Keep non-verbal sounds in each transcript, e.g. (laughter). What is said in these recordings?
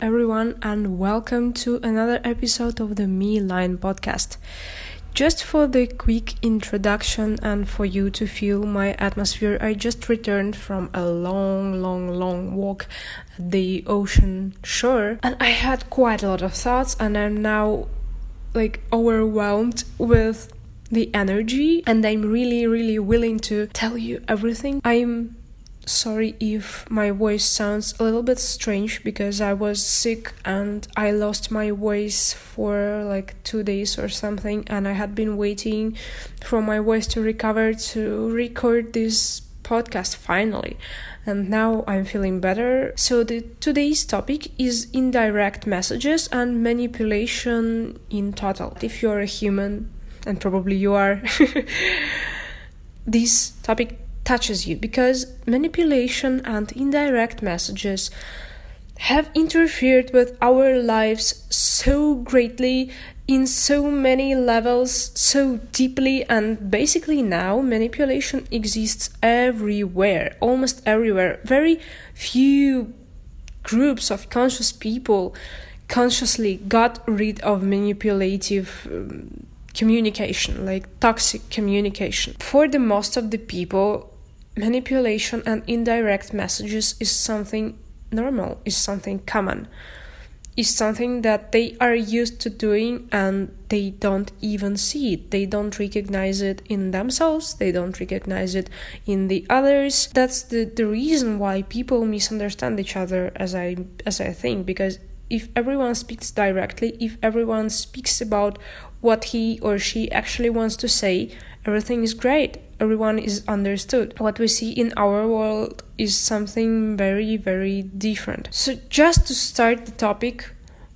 Everyone, and welcome to another episode of the Me Line podcast. Just for the quick introduction and for you to feel my atmosphere, I just returned from a long, long, long walk at the ocean shore, and I had quite a lot of thoughts, and I'm now like overwhelmed with the energy, and I'm really, really willing to tell you everything. I'm sorry if my voice sounds a little bit strange because I was sick and I lost my voice for like two days or something, and I had been waiting for my voice to recover to record this podcast finally. And now I'm feeling better. So, the today's topic is indirect messages and manipulation in total. If you're a human, and probably you are, (laughs) this topic touches you because manipulation and indirect messages have interfered with our lives so greatly in so many levels so deeply and basically now manipulation exists everywhere almost everywhere. Very few groups of conscious people consciously got rid of manipulative um, communication like toxic communication. For the most of the people manipulation and indirect messages is something normal, is something common, is something that they are used to doing and they don't even see it. They don't recognize it in themselves, they don't recognize it in the others. That's the, the reason why people misunderstand each other as I as I think because if everyone speaks directly, if everyone speaks about what he or she actually wants to say, everything is great everyone is understood. What we see in our world is something very, very different. So, just to start the topic,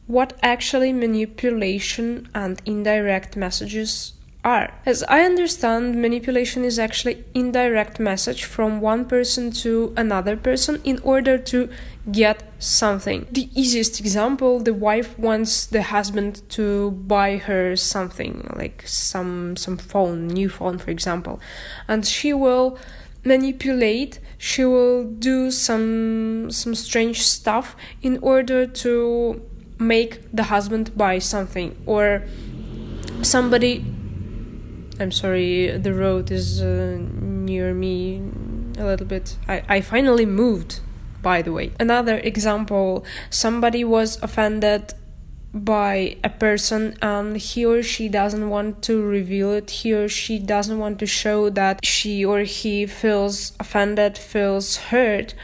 what actually manipulation and indirect messages are. As I understand, manipulation is actually indirect message from one person to another person in order to get something. The easiest example, the wife wants the husband to buy her something, like some some phone, new phone for example. And she will manipulate, she will do some some strange stuff in order to make the husband buy something or somebody I'm sorry, the road is uh, near me a little bit. I, I finally moved, by the way. Another example somebody was offended by a person and he or she doesn't want to reveal it. He or she doesn't want to show that she or he feels offended feels hurt.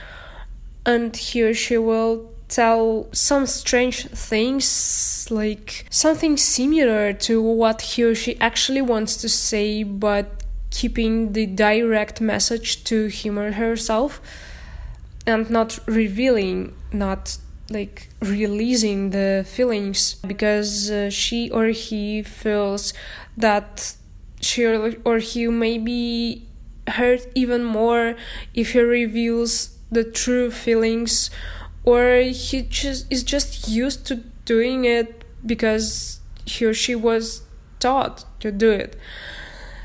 And he or she will tell some strange things, like something similar to what he or she actually wants to say, but keeping the direct message to him or herself and not revealing, not like releasing the feelings because uh, she or he feels that she or he may be hurt even more if he reveals the true feelings or he just is just used to doing it because he or she was taught to do it.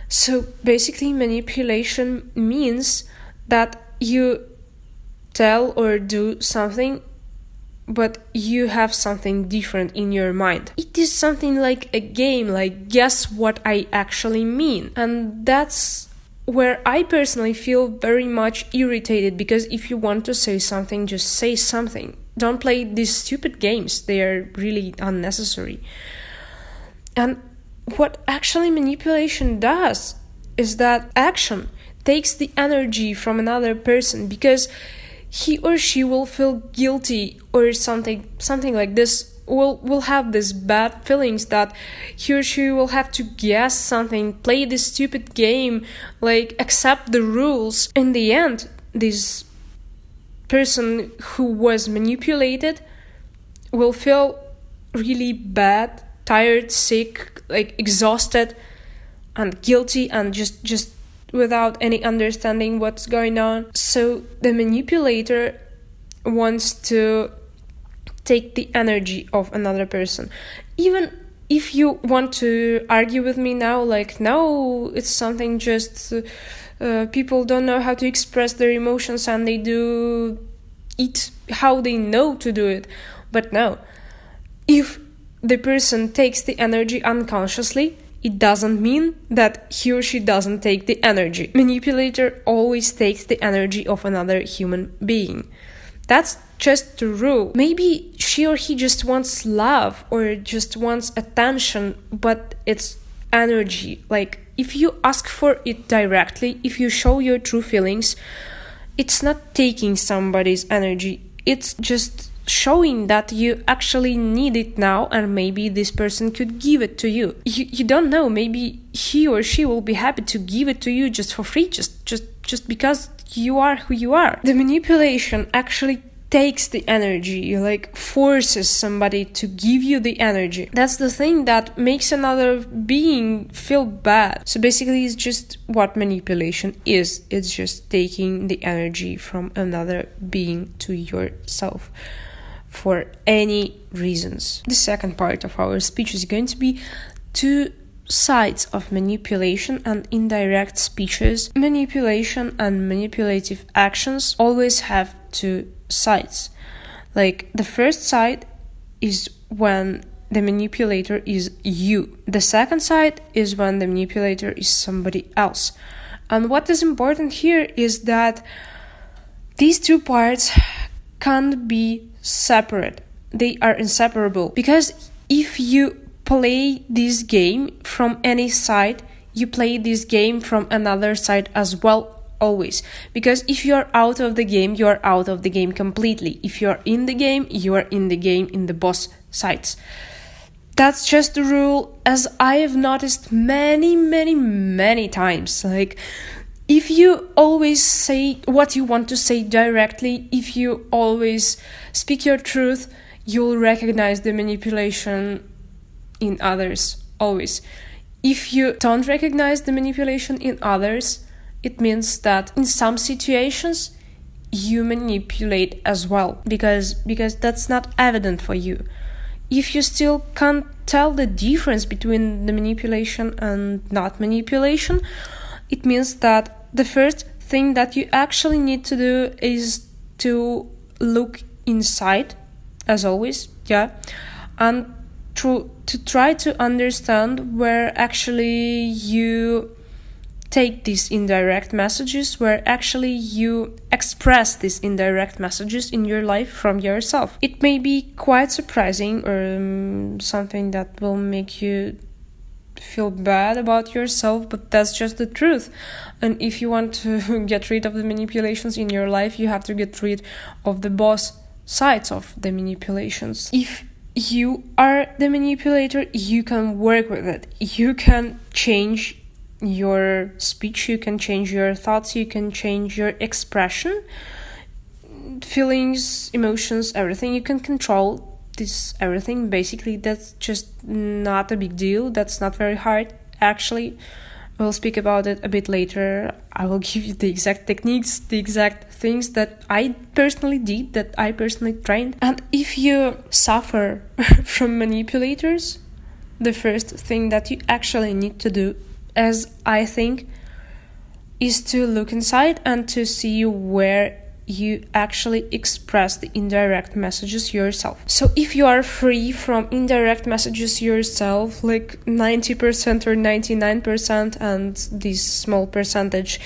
So basically, manipulation means that you tell or do something, but you have something different in your mind. It is something like a game, like guess what I actually mean. And that's where I personally feel very much irritated because if you want to say something, just say something. Don't play these stupid games, they are really unnecessary. And what actually manipulation does is that action takes the energy from another person because he or she will feel guilty or something something like this will will have this bad feelings that he or she will have to guess something, play this stupid game, like accept the rules. In the end, this person who was manipulated will feel really bad, tired, sick, like exhausted and guilty and just just without any understanding what's going on. So the manipulator wants to take the energy of another person. Even if you want to argue with me now, like, no, it's something just uh, people don't know how to express their emotions and they do it how they know to do it. But no, if the person takes the energy unconsciously, it doesn't mean that he or she doesn't take the energy. Manipulator always takes the energy of another human being. That's just the rule. Maybe she or he just wants love or just wants attention, but it's energy. Like, if you ask for it directly, if you show your true feelings, it's not taking somebody's energy, it's just showing that you actually need it now and maybe this person could give it to you. You you don't know, maybe he or she will be happy to give it to you just for free just just just because you are who you are. The manipulation actually takes the energy, like forces somebody to give you the energy. That's the thing that makes another being feel bad. So basically, it's just what manipulation is it's just taking the energy from another being to yourself for any reasons. The second part of our speech is going to be two sides of manipulation and indirect speeches. Manipulation and manipulative actions always have two sides. Like the first side is when the manipulator is you. The second side is when the manipulator is somebody else. And what is important here is that these two parts can't be separate. They are inseparable. Because if you play this game from any side, you play this game from another side as well always. Because if you are out of the game you are out of the game completely. If you are in the game you are in the game in the boss sides. That's just the rule as i have noticed many many many times. Like if you always say what you want to say directly if you always speak your truth you'll recognize the manipulation in others always. If you don't recognize the manipulation in others it means that in some situations you manipulate as well because because that's not evident for you. If you still can't tell the difference between the manipulation and not manipulation it means that the first thing that you actually need to do is to look inside as always yeah and to, to try to understand where actually you take these indirect messages where actually you express these indirect messages in your life from yourself. It may be quite surprising or um, something that will make you feel bad about yourself, but that's just the truth. And if you want to (laughs) get rid of the manipulations in your life, you have to get rid of the boss sides of the manipulations. If you are the manipulator, you can work with it. You can change your speech, you can change your thoughts, you can change your expression, feelings, emotions, everything. You can control this everything. Basically, that's just not a big deal. That's not very hard, actually. We'll speak about it a bit later. I will (laughs) give you the exact techniques, the exact things that I personally did, that I personally trained. And if you suffer (laughs) from manipulators, the first thing that you actually need to do as I think, is to look inside and to see where you actually express the indirect messages yourself. So if you are free from indirect messages yourself, like 90% or 99%, and this small percentage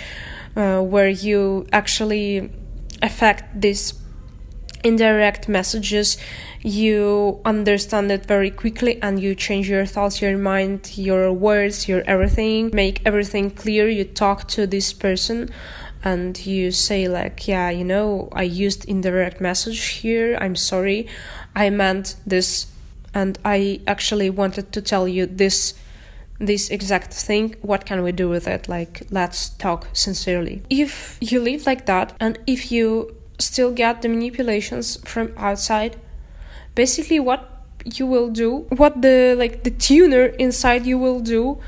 uh, where you actually affect this indirect messages you understand it very quickly and you change your thoughts your mind your words your everything make everything clear you talk to this person and you say like yeah you know i used indirect message here. I'm sorry. I meant this and i actually wanted to tell you this this exact thing. What can we do with it? Like let's talk sincerely. If you live like that and if you still get the manipulations from outside basically what you will do what the like the tuner inside you will do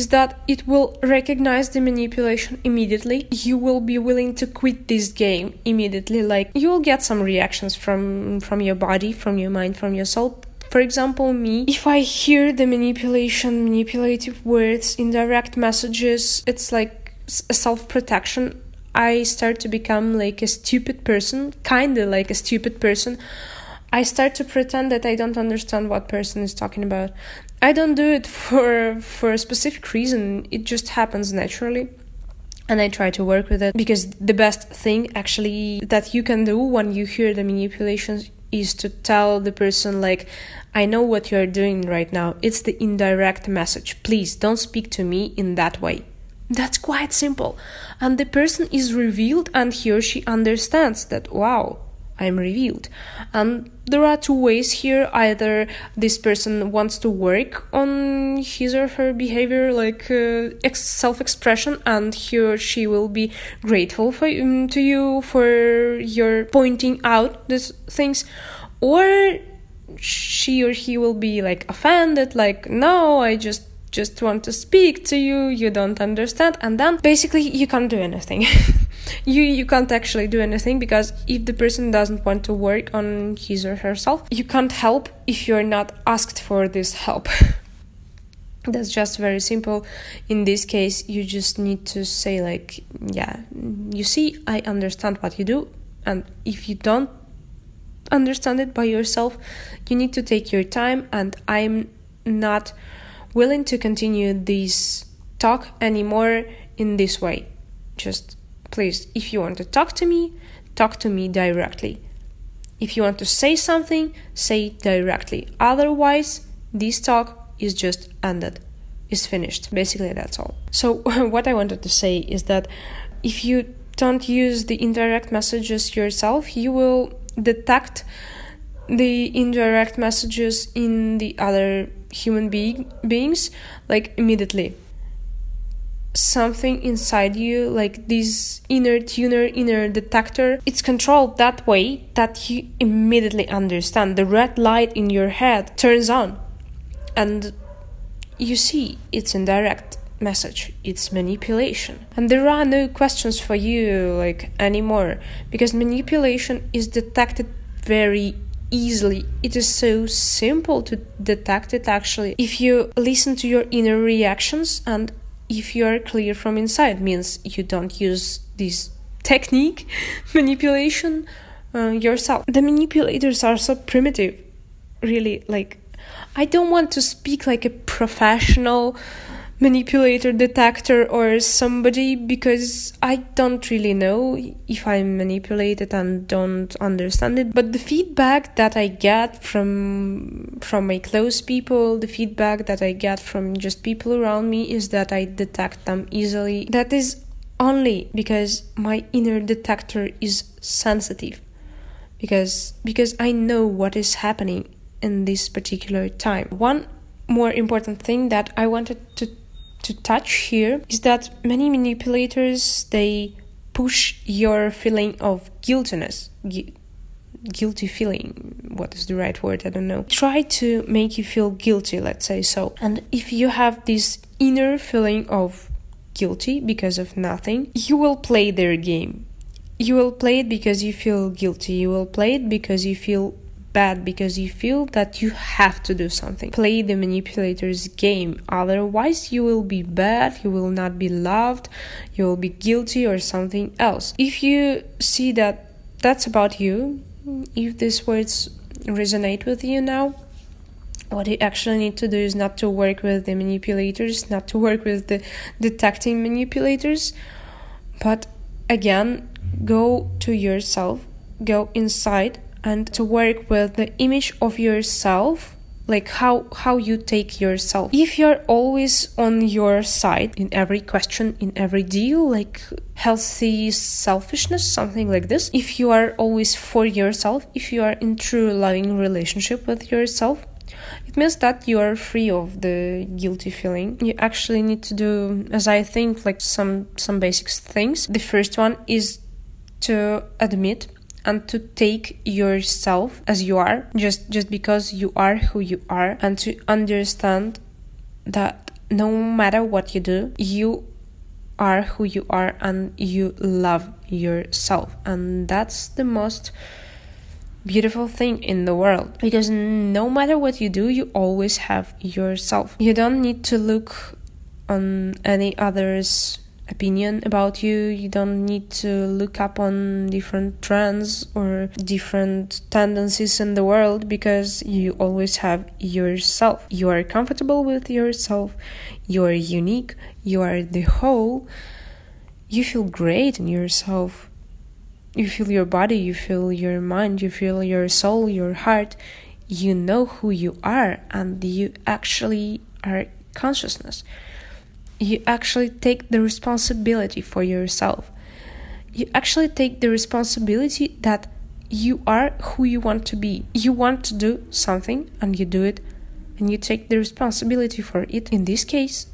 is that it will recognize the manipulation immediately you will be willing to quit this game immediately like you will get some reactions from from your body from your mind from your soul for example me if i hear the manipulation manipulative words indirect messages it's like a self protection I start to become like a stupid person, kind of like a stupid person. I start to pretend that I don't understand what person is talking about. I don't do it for for a specific reason. It just happens naturally. And I try to work with it because the best thing actually that you can do when you hear the manipulations is to tell the person like I know what you're doing right now. It's the indirect message. Please don't speak to me in that way. That's quite simple. And the person is revealed and he or she understands that wow, I'm revealed. And there are two ways here. Either this person wants to work on his or her behavior, like uh, self expression, and he or she will be grateful for, um, to you for your pointing out these things, or she or he will be like offended, like, no, I just just want to speak to you. You don't understand. And then basically you can't do anything (laughs) you you can't actually do anything because if the person doesn't want to work on his or herself you can't help if you're not asked for this help (laughs) that's just very simple in this case you just need to say like yeah you see i understand what you do and if you don't understand it by yourself you need to take your time and i'm not willing to continue this talk anymore in this way. Just please, if you want to talk to me, talk to me directly. If you want to say something, say directly. Otherwise, this talk is just ended, is finished. Basically, that's all. So, (laughs) what I wanted to say is that if you don't use the indirect messages yourself, you will detect the indirect messages in the other human being beings like immediately something inside you like this inner tuner inner detector it's controlled that way that you immediately understand the red light in your head turns on and you see it's indirect message it's manipulation and there are no questions for you like anymore because manipulation is detected very easily. It is so simple to detect it actually. If you listen to your inner reactions and if you are clear from inside means you don't use this technique (laughs) manipulation uh, yourself. The manipulators are so primitive. Really like I don't want to speak like a professional manipulator detector or somebody because I don't really know if I'm manipulated and don't understand it. But the feedback that I get from from my close people the feedback that I get from just people around me is that I detect them easily. That is only because my inner detector is sensitive because because I know what is happening in this particular time. One more important thing that I wanted to to touch here is that many manipulators they push your feeling of guiltiness. Gu- guilty feeling what is the right word? I don't know. Try to make you feel guilty let's say so. And if you have this inner feeling of guilty because of nothing you will play their game. You will play it because you feel guilty. You will play it because you feel bad because you feel that you have to do something. Play the manipulator's game, otherwise, you will be bad, you will not be loved, you will be guilty or something else. If you see that that's about you, if these words resonate with you now, what you actually need to do is not to work with the manipulators, not to work with the detecting manipulators, but again, go to yourself, go inside and to work with the image of yourself like how how you take yourself. If you're always on your side in every question in every deal like healthy selfishness something like this if you are always for yourself if you are in true loving relationship with yourself it means that you are free of the guilty feeling. You actually need to do as i think like some some basic things. The first one is to admit and to take yourself as you are just just because you are who you are and to understand that no matter what you do you are who you are and you love yourself. And that's the most beautiful thing in the world. Because no matter what you do you always have yourself. You don't need to look on any others opinion about you. You don't need to look up on different trends or different tendencies in the world because you always have yourself. You are comfortable with yourself. You are unique. You are the whole. You feel great in yourself. You feel your body, you feel your mind, you feel your soul, your heart. You know who you are and you actually are consciousness you actually take the responsibility for yourself. You actually take the responsibility that you are who you want to be. You want to do something and you do it and you take the responsibility for it. In this case,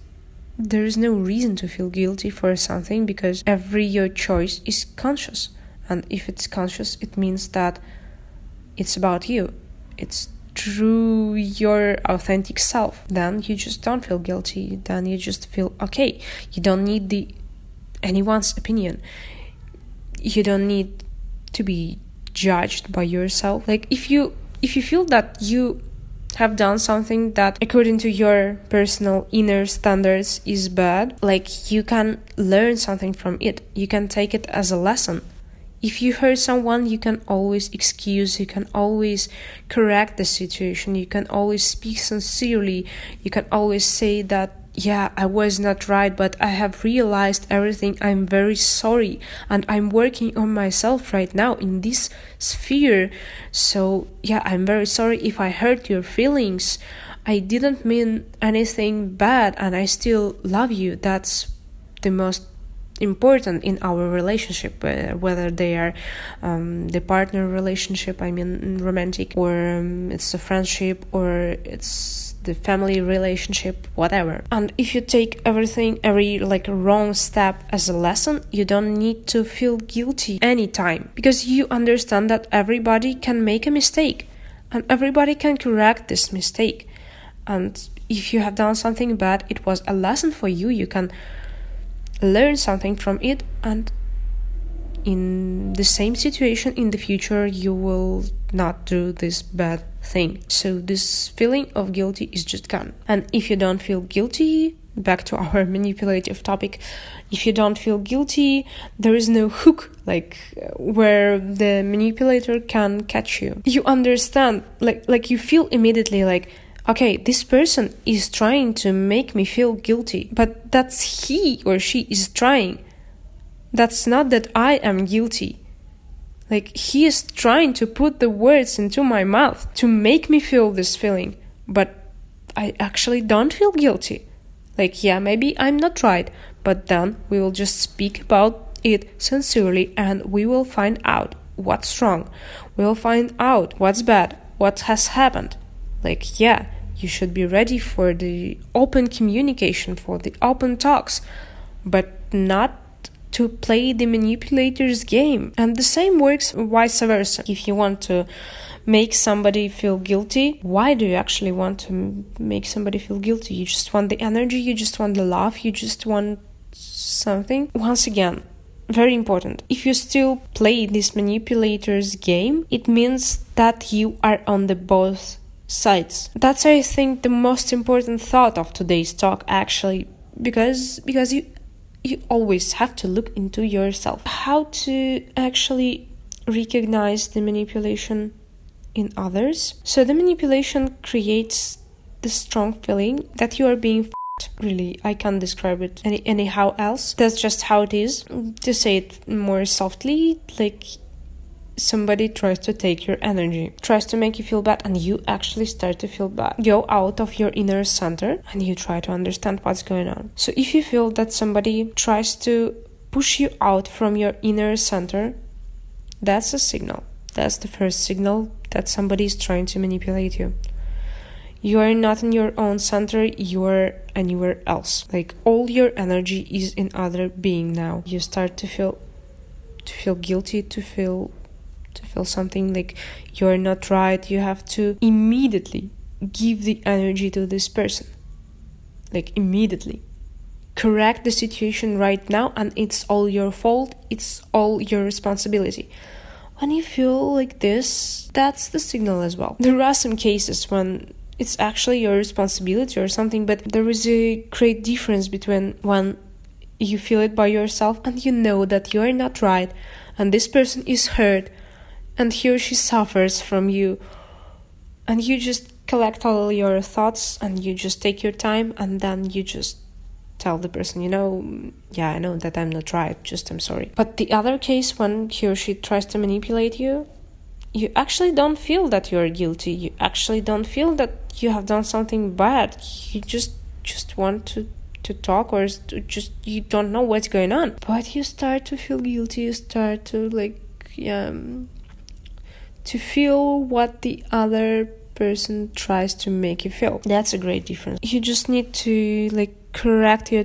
there is no reason to feel guilty for something because every your choice is conscious. And if it's conscious, it means that it's about you. It's through your authentic self then you just don't feel guilty then you just feel okay. You don't need the anyone's opinion. You don't need to be judged by yourself. Like if you if you feel that you have done something that according to your personal inner standards is bad like you can learn something from it. You can take it as a lesson if you hurt someone, you can always excuse, you can always correct the situation, you can always speak sincerely, you can always say that, yeah, I was not right, but I have realized everything. I'm very sorry, and I'm working on myself right now in this sphere. So, yeah, I'm very sorry if I hurt your feelings. I didn't mean anything bad, and I still love you. That's the most important in our relationship uh, whether they are um, the partner relationship i mean romantic or um, it's a friendship or it's the family relationship whatever. And if you take everything every like wrong step as a lesson you don't need to feel guilty anytime because you understand that everybody can make a mistake and everybody can correct this mistake. And if you have done something bad it was a lesson for you. You can learn something from it and in the same situation in the future you will not do this bad thing. So this feeling of guilty is just gone. And if you don't feel guilty back to our (laughs) manipulative topic if you don't feel guilty there is no hook like where the manipulator can catch you. You understand like like you feel immediately like okay, this person is trying to make me feel guilty, but that's he or she is trying. That's not that I am guilty. Like, he is trying to put the words into my mouth to make me feel this feeling, but I actually don't feel guilty. Like, yeah, maybe I'm not right, but then we will just speak about it sincerely and we will find out what's wrong. We'll find out what's bad, what has happened. Like, yeah, you should be ready for the open communication, for the open talks, but not to play the manipulator's game. And the same works vice versa. If you want to make somebody feel guilty, why do you actually want to make somebody feel guilty? You just want the energy, you just want the love, you just want something. Once again, very important. If you still play this manipulator's game, it means that you are on the both sides. That's I think the most important thought of today's talk actually because because you you always have to look into yourself. How to actually recognize the manipulation in others. So the manipulation creates the strong feeling that you are being f***ed. really i can't describe it any anyhow else that's just how it is to say it more softly like somebody tries to take your energy, tries to make you feel bad, and you actually start to feel bad. Go out of your inner center and you try to understand what's going on. So if you feel that somebody tries to push you out from your inner center, that's a signal. That's the first signal that somebody is trying to manipulate you. You are not in your own center, you are anywhere else. Like all your energy is in other being now. You start to feel to feel guilty, to feel feel something like you're not right, you have to immediately give the energy to this person. Like, immediately. Correct the situation right now, and it's all your fault, it's all your responsibility. When you feel like this, that's the signal as well. There are some cases when it's actually your responsibility or something, but there is a great difference between when you feel it by yourself and you know that you're not right and this person is hurt and he or she suffers from you. And you just collect all your thoughts and you just take your time and then you just tell the person you know yeah i know that i'm not right just i'm sorry. But the other case when he or she tries to manipulate you you actually don't feel that you're guilty. You actually don't feel that you have done something bad. You just just want to to talk or just you don't know what's going on. But you start to feel guilty. You start to like um, to feel what the other person tries to make you feel. That's a great difference. You just need to like correct your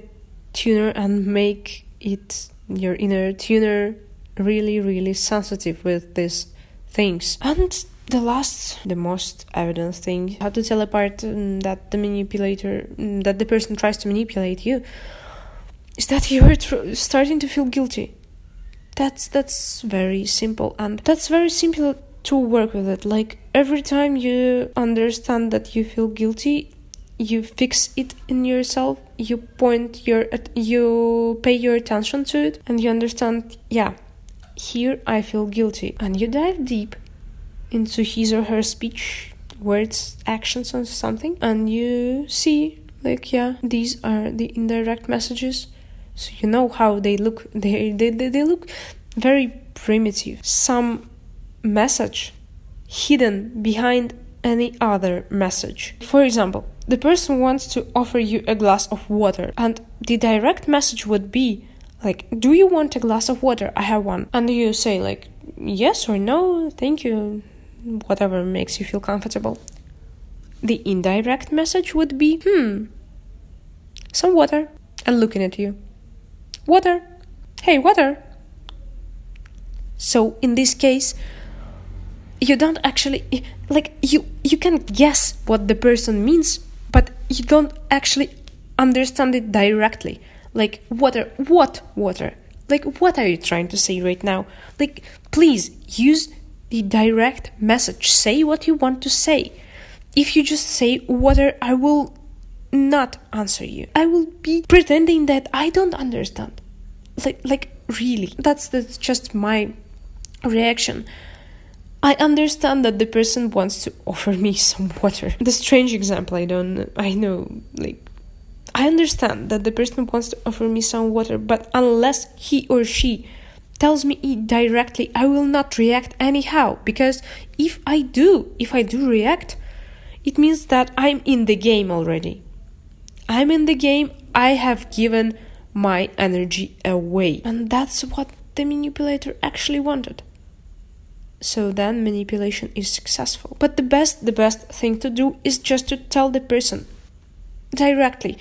tuner and make it your inner tuner really really sensitive with these things. And the last, the most evident thing, how to tell apart um, that the manipulator, um, that the person tries to manipulate you, is that you are tr- starting to feel guilty. That's that's very simple, and that's very simple to work with it. Like every time you understand that you feel guilty, you fix it in yourself. You point your, you pay your attention to it, and you understand. Yeah, here I feel guilty, and you dive deep into his or her speech, words, actions, or something, and you see, like, yeah, these are the indirect messages. So you know how they look. They they they, they look very primitive. Some message hidden behind any other message. For example, the person wants to offer you a glass of water, and the direct message would be like, Do you want a glass of water? I have one. And you say, like, Yes or no, thank you, whatever makes you feel comfortable. The indirect message would be, hmm, some water, and looking at you. Water. Hey, water. So in this case, you don't actually like you you can guess what the person means, but you don't actually understand it directly. Like water, what water? Like what are you trying to say right now? Like please use the direct message. Say what you want to say. If you just say water, I will not answer you. I will be pretending that I don't understand. Like like really. That's that's just my reaction. I understand that the person wants to offer me some water. The strange example, I don't I know like I understand that the person wants to offer me some water, but unless he or she tells me it directly, I will not react anyhow. Because if I do, if I do react, it means that I'm in the game already. I'm in the game, I have given my energy away. And that's what the manipulator actually wanted. So then manipulation is successful. But the best the best thing to do is just to tell the person directly.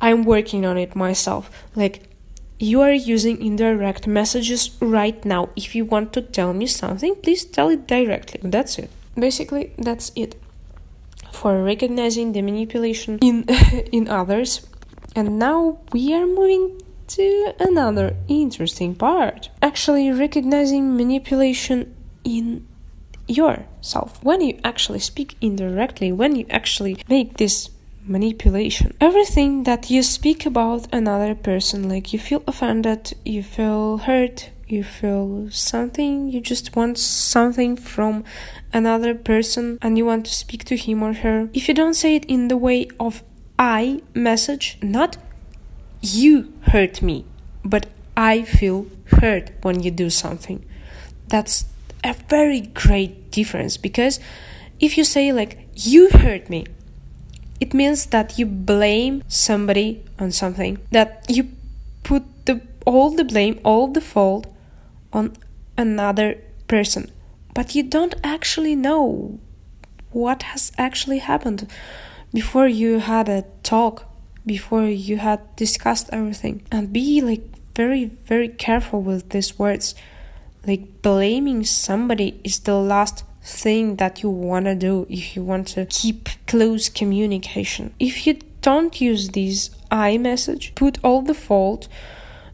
I'm working on it myself. Like you are using indirect messages right now. If you want to tell me something, please tell it directly. That's it. Basically, that's it for recognizing the manipulation in (laughs) in others. And now we are moving to another interesting part. Actually recognizing manipulation in yourself. When you actually speak indirectly, when you actually make this manipulation. Everything that you speak about another person, like you feel offended, you feel hurt, you feel something, you just want something from another person and you want to speak to him or her. If you don't say it in the way of I message, not you hurt me, but I feel hurt when you do something. That's a very great difference because if you say like you hurt me it means that you blame somebody on something, that you put the, all the blame, all the fault on another person, but you don't actually know what has actually happened before you had a talk, before you had discussed everything. And be like very, very careful with these words. Like blaming somebody is the last thing that you want to do if you want to keep close communication. If you don't use this I message, put all the fault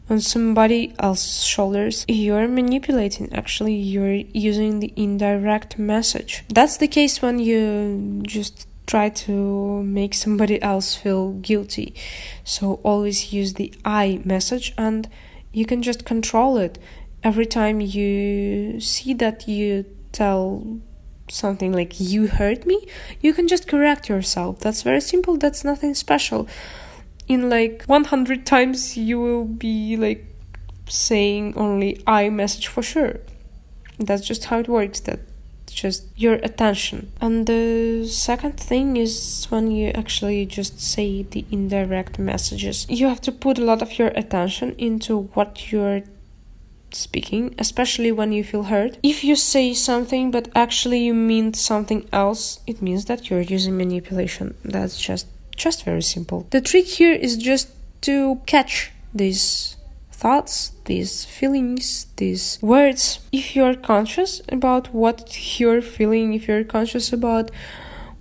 on somebody else's shoulders, you're manipulating. Actually, you're using the indirect message. That's the case when you just try to make somebody else feel guilty. So always use the I message and you can just control it. Every time you see that you tell something like you hurt me, you can just correct yourself. That's very simple, that's nothing special. In like 100 times, you will be like saying only I message for sure. That's just how it works. That just your attention. And the second thing is when you actually just say the indirect messages. You have to put a lot of your attention into what you're speaking, especially when you feel hurt. If you say something but actually you mean something else, it means that you're using manipulation. That's just just very simple. The trick here is just to catch these thoughts, these feelings, these words. If you're conscious about what you're feeling, if you're conscious about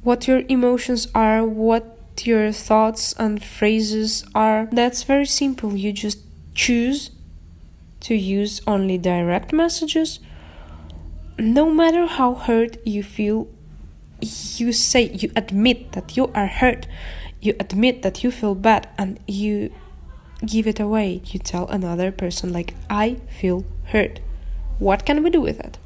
what your emotions are, what your thoughts and phrases are, that's very simple. You just choose to use only direct messages. No matter how hurt you feel, you say, you admit that you are hurt, you admit that you feel bad, and you give it away. You tell another person, like, I feel hurt. What can we do with it?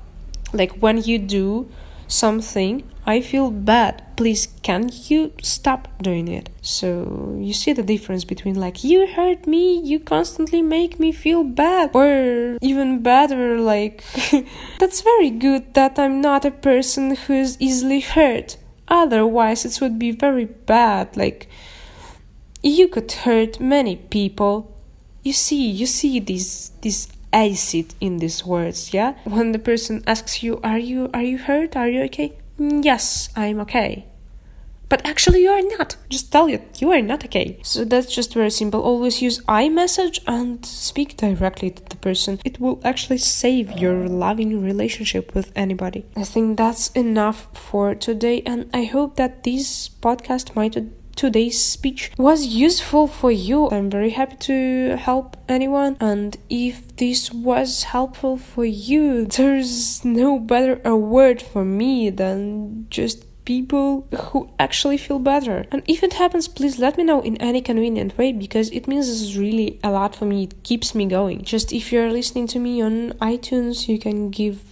Like, when you do something, I feel bad. Please, can you stop doing it? So, you see the difference between like, you hurt me, you constantly make me feel bad, or even better, like, (laughs) that's very good that I'm not a person who's easily hurt. Otherwise, it would be very bad. Like, you could hurt many people. You see, you see this this acid in these words, yeah? When the person asks you, "Are you are you hurt? Are you okay?" Mm, yes, I'm okay. But actually, you are not. Just tell you you are not okay. So that's just very simple. Always use I message and speak directly to the person. It will actually save your loving relationship with anybody. I think that's enough for today, and I hope that this podcast might today's speech was useful for you. I'm very happy to help anyone, and if this was helpful for you, there's no better a word for me than just people who actually feel better. And if it happens, please let me know in any convenient way because it means this is really a lot for me. It keeps me going. Just if you're listening to me on iTunes, you can give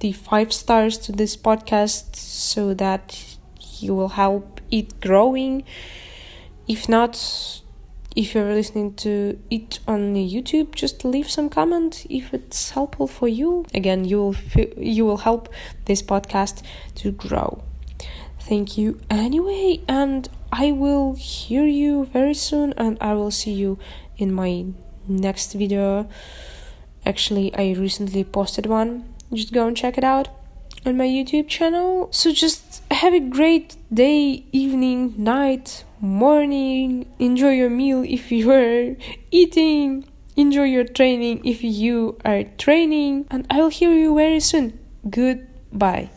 the five stars to this podcast so that you will help it growing. If not, if you're listening to it on YouTube, just leave some comment if it's helpful for you. Again, you will you will help this podcast to grow. Thank you anyway, and I will hear you very soon, and I will see you in my next video. Actually, I recently posted one. Just go and check it out on my YouTube channel. So just have a great day, evening, night, morning. Enjoy your meal if you are eating. Enjoy your training if you are training. And I will hear you very soon. Goodbye.